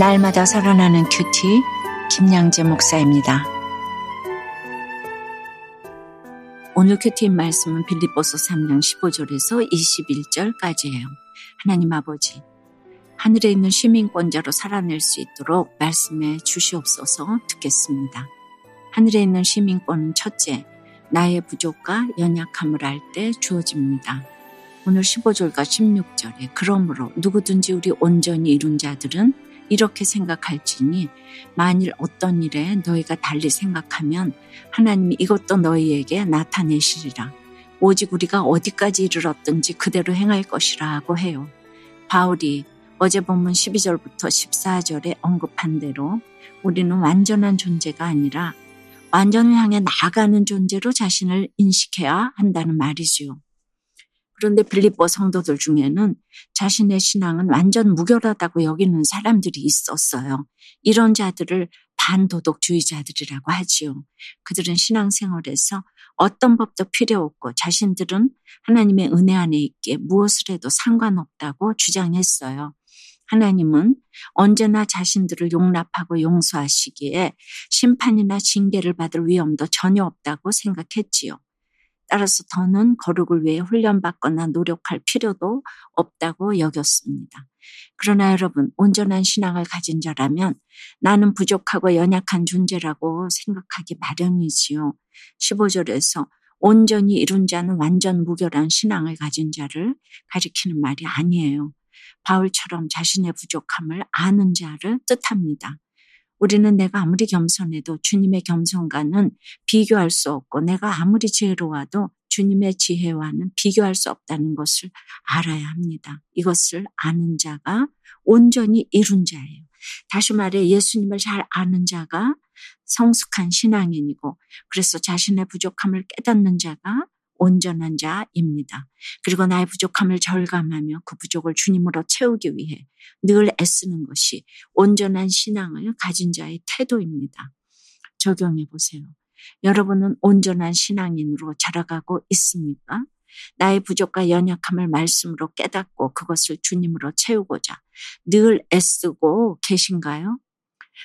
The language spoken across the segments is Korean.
날마다 살아나는 큐티 김양재 목사입니다. 오늘 큐티인 말씀은 빌립보서 3장 15절에서 21절까지예요. 하나님 아버지, 하늘에 있는 시민권자로 살아낼 수 있도록 말씀해 주시옵소서 듣겠습니다. 하늘에 있는 시민권은 첫째, 나의 부족과 연약함을 알 때 주어집니다. 오늘 15절과 16절에 그러므로 누구든지 우리 온전히 이룬 자들은 이렇게 생각할지니 만일 어떤 일에 너희가 달리 생각하면 하나님이 이것도 너희에게 나타내시리라. 오직 우리가 어디까지 이르렀든지 그대로 행할 것이라고 해요. 바울이 어제 본문 12절부터 14절에 언급한 대로 우리는 완전한 존재가 아니라 완전을 향해 나아가는 존재로 자신을 인식해야 한다는 말이지요. 그런데 빌립보 성도들 중에는 자신의 신앙은 완전 무결하다고 여기는 사람들이 있었어요. 이런 자들을 반도덕주의자들이라고 하지요. 그들은 신앙생활에서 어떤 법도 필요 없고 자신들은 하나님의 은혜 안에 있기에 무엇을 해도 상관없다고 주장했어요. 하나님은 언제나 자신들을 용납하고 용서하시기에 심판이나 징계를 받을 위험도 전혀 없다고 생각했지요. 따라서 더는 거룩을 위해 훈련받거나 노력할 필요도 없다고 여겼습니다. 그러나 여러분, 온전한 신앙을 가진 자라면 나는 부족하고 연약한 존재라고 생각하기 마련이지요. 15절에서 온전히 이룬 자는 완전 무결한 신앙을 가진 자를 가리키는 말이 아니에요. 바울처럼 자신의 부족함을 아는 자를 뜻합니다. 우리는 내가 아무리 겸손해도 주님의 겸손과는 비교할 수 없고 내가 아무리 지혜로워도 주님의 지혜와는 비교할 수 없다는 것을 알아야 합니다. 이것을 아는 자가 온전히 이룬 자예요. 다시 말해 예수님을 잘 아는 자가 성숙한 신앙인이고 그래서 자신의 부족함을 깨닫는 자가 온전한 자입니다. 그리고 나의 부족함을 절감하며 그 부족을 주님으로 채우기 위해 늘 애쓰는 것이 온전한 신앙을 가진 자의 태도입니다. 적용해 보세요. 여러분은 온전한 신앙인으로 자라가고 있습니까? 나의 부족과 연약함을 말씀으로 깨닫고 그것을 주님으로 채우고자 늘 애쓰고 계신가요?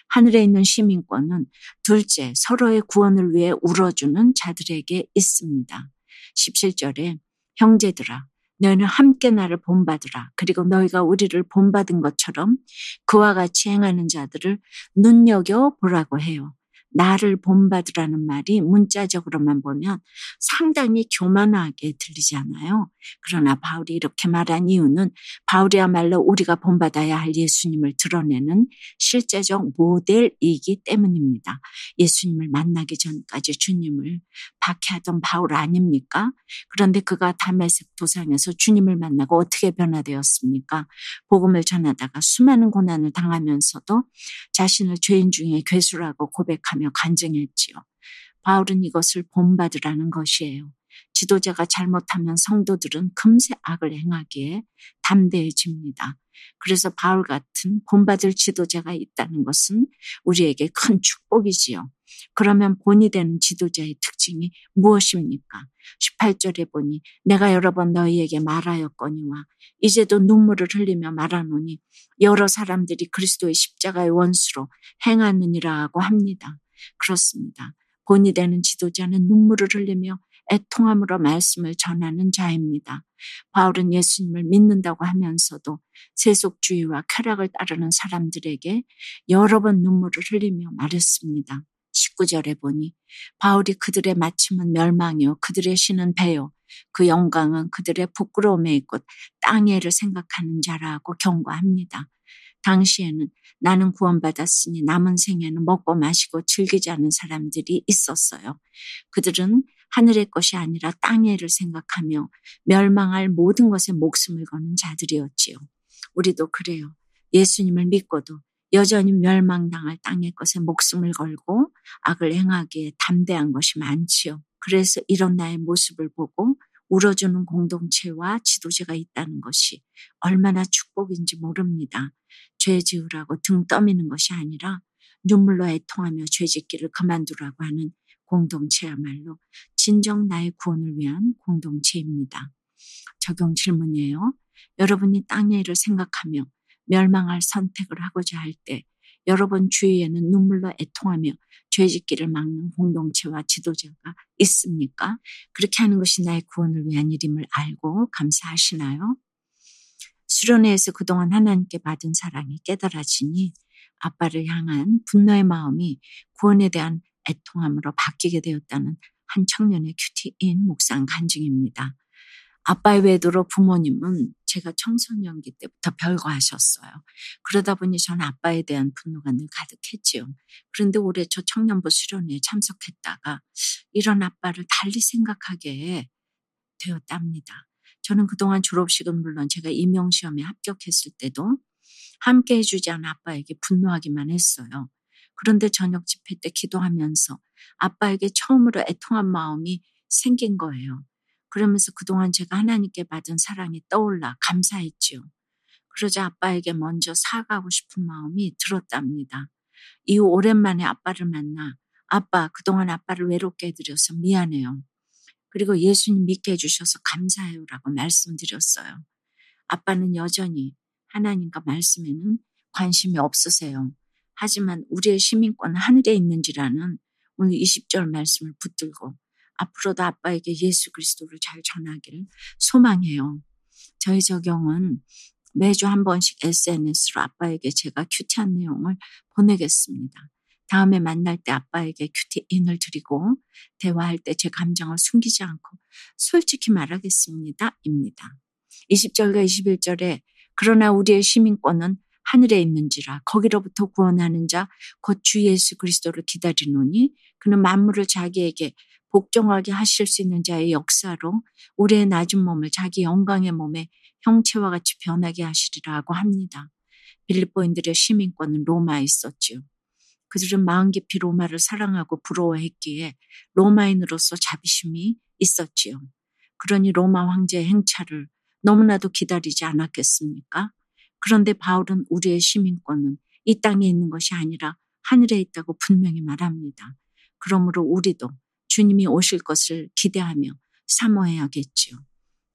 하늘에 있는 시민권은 둘째, 서로의 구원을 위해 울어주는 자들에게 있습니다. 17절에 형제들아 너희는 함께 나를 본받으라. 그리고 너희가 우리를 본받은 것처럼 그와 같이 행하는 자들을 눈여겨 보라고 해요. 나를 본받으라는 말이 문자적으로만 보면 상당히 교만하게 들리잖아요. 그러나 바울이 이렇게 말한 이유는 바울이야말로 우리가 본받아야 할 예수님을 드러내는 실제적 모델이기 때문입니다. 예수님을 만나기 전까지 주님을 박해하던 바울 아닙니까? 그런데 그가 담에색 도상에서 주님을 만나고 어떻게 변화되었습니까? 복음을 전하다가 수많은 고난을 당하면서도 자신을 죄인 중에 괴수라고 고백하며 하며 간증했지요. 바울은 이것을 본받으라는 것이에요. 지도자가 잘못하면 성도들은 금세 악을 행하기에 담대해집니다. 그래서 바울 같은 본받을 지도자가 있다는 것은 우리에게 큰 축복이지요. 그러면 본이 되는 지도자의 특징이 무엇입니까? 18절에 보니 내가 여러 번 너희에게 말하였거니와 이제도 눈물을 흘리며 말하노니 여러 사람들이 그리스도의 십자가의 원수로 행하느니라고 합니다. 그렇습니다. 본이 되는 지도자는 눈물을 흘리며 애통함으로 말씀을 전하는 자입니다. 바울은 예수님을 믿는다고 하면서도 세속주의와 쾌락을 따르는 사람들에게 여러 번 눈물을 흘리며 말했습니다. 19절에 보니 바울이 그들의 마침은 멸망이요 그들의 신은 배요 그 영광은 그들의 부끄러움에 있고 땅에를 생각하는 자라고 경고합니다. 당시에는 나는 구원받았으니 남은 생에는 먹고 마시고 않은 사람들이 있었어요. 그들은 하늘의 것이 아니라 땅의 일을 생각하며 멸망할 모든 것에 목숨을 거는 자들이었지요. 우리도 그래요. 예수님을 믿고도 여전히 멸망당할 땅의 것에 목숨을 걸고 악을 행하기에 담대한 것이 많지요. 그래서 이런 나의 모습을 보고 울어주는 공동체와 지도자가 있다는 것이 얼마나 축복인지 모릅니다. 죄 지으라고 등 떠미는 것이 아니라 눈물로 애통하며 죄 짓기를 그만두라고 하는 공동체야말로 진정 나의 구원을 위한 공동체입니다. 적용 질문이에요. 여러분이 땅의 일을 생각하며 멸망할 선택을 하고자 할 때 여러 번 주위에는 눈물로 애통하며 죄짓기를 막는 공동체와 지도자가 있습니까? 그렇게 하는 것이 나의 구원을 위한 일임을 알고 감사하시나요? 수련회에서 그동안 하나님께 받은 사랑이 깨달아지니 아빠를 향한 분노의 마음이 구원에 대한 애통함으로 바뀌게 되었다는 한 청년의 큐티인 묵상 간증입니다. 아빠의 외도로 부모님은 제가 청소년기 때부터 별거하셨어요. 그러다 보니 저는 아빠에 대한 분노가 늘 가득했지요. 그런데 올해 저 청년부 수련회에 참석했다가 이런 아빠를 달리 생각하게 되었답니다. 저는 그동안 졸업식은 물론 제가 임용시험에 합격했을 때도 함께 해주지 않은 아빠에게 분노하기만 했어요. 그런데 저녁 집회 때 기도하면서 아빠에게 처음으로 애통한 마음이 생긴 거예요. 그러면서 그동안 제가 하나님께 받은 사랑이 떠올라 감사했지요. 그러자 아빠에게 먼저 사과하고 싶은 마음이 들었답니다. 이후 오랜만에 아빠를 만나 아빠 그동안 아빠를 외롭게 해드려서 미안해요. 그리고 예수님 믿게 해주셔서 감사해요라고 말씀드렸어요. 아빠는 여전히 하나님과 말씀에는 관심이 없으세요. 하지만 우리의 시민권은 하늘에 있는지라는 오늘 20절 말씀을 붙들고 앞으로도 아빠에게 예수 그리스도를 잘 전하기를 소망해요. 저희 적용은 매주 한 번씩 SNS로 아빠에게 제가 큐티한 내용을 보내겠습니다. 다음에 만날 때 아빠에게 큐티인을 드리고 대화할 때 제 감정을 숨기지 않고 솔직히 말하겠습니다. 입니다. 20절과 21절에 그러나 우리의 시민권은 하늘에 있는지라 거기로부터 구원하는 자 곧 주 예수 그리스도를 기다리노니 그는 만물을 자기에게 복종하게 하실 수 있는 자의 역사로 우리의 낮은 몸을 자기 영광의 몸에 형체와 같이 변하게 하시리라고 합니다. 빌립보인들의 시민권은 로마에 있었지요. 그들은 마음 깊이 로마를 사랑하고 부러워했기에 로마인으로서 자비심이 있었지요. 그러니 로마 황제의 행차를 너무나도 기다리지 않았겠습니까? 그런데 바울은 우리의 시민권은 이 땅에 있는 것이 아니라 하늘에 있다고 분명히 말합니다. 그러므로 우리도 주님이 오실 것을 기대하며 사모해야겠지요.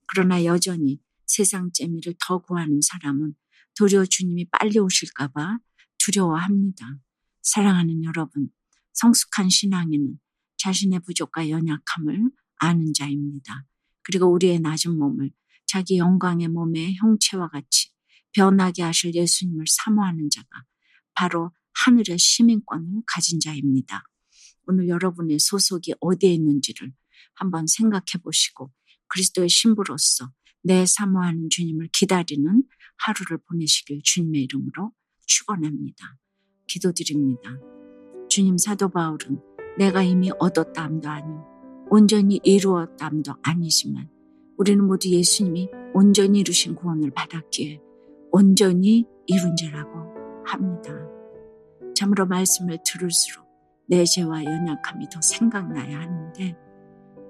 그러나 여전히 세상 재미를 더 구하는 사람은 도리어 주님이 빨리 오실까봐 두려워합니다. 사랑하는 여러분, 성숙한 신앙인은 자신의 부족과 연약함을 아는 자입니다. 그리고 우리의 낮은 몸을 자기 영광의 몸의 형체와 같이 변하게 하실 예수님을 사모하는 자가 바로 하늘의 시민권을 가진 자입니다. 오늘 여러분의 소속이 어디에 있는지를 한번 생각해 보시고 그리스도의 신부로서 내 사모하는 주님을 기다리는 하루를 보내시길 주님의 이름으로 축원합니다. 기도드립니다. 주님 사도 바울은 내가 이미 얻었다함도 아니요 온전히 이루었다함도 아니지만 우리는 모두 예수님이 온전히 이루신 구원을 받았기에 온전히 이룬 자라고 합니다. 참으로 말씀을 들을수록 내 죄와 연약함이 더 생각나야 하는데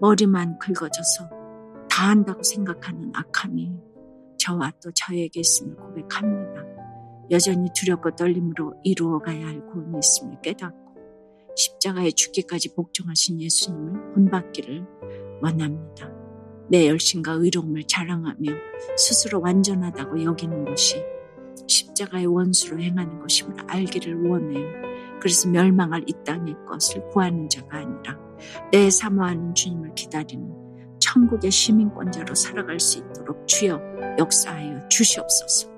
머리만 긁어져서 다 한다고 생각하는 악함이 저와 또 저에게 있음을 고백합니다. 여전히 두렵고 떨림으로 이루어가야 할 구원이 있음을 깨닫고 십자가에 죽기까지 복종하신 예수님을 본받기를 원합니다. 내 열심과 의로움을 자랑하며 스스로 완전하다고 여기는 것이 십자가의 원수로 행하는 것임을 알기를 원해요. 그래서 멸망할 이 땅의 것을 구하는 자가 아니라 내 사모하는 주님을 기다리는 천국의 시민권자로 살아갈 수 있도록 주여 역사하여 주시옵소서.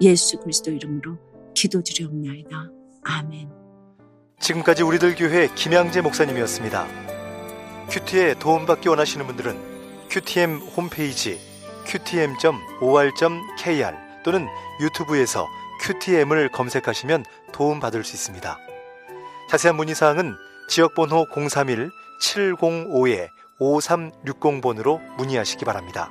예수 그리스도 이름으로 기도드리옵나이다. 아멘. 지금까지 우리들 교회 김양재 목사님이었습니다. 큐티에 도움받기 원하시는 분들은 큐티엠 홈페이지 qtm.or.kr 또는 유튜브에서 큐티엠을 검색하시면 도움받을 수 있습니다. 자세한 문의사항은 지역번호 031-705-5360번으로 문의하시기 바랍니다.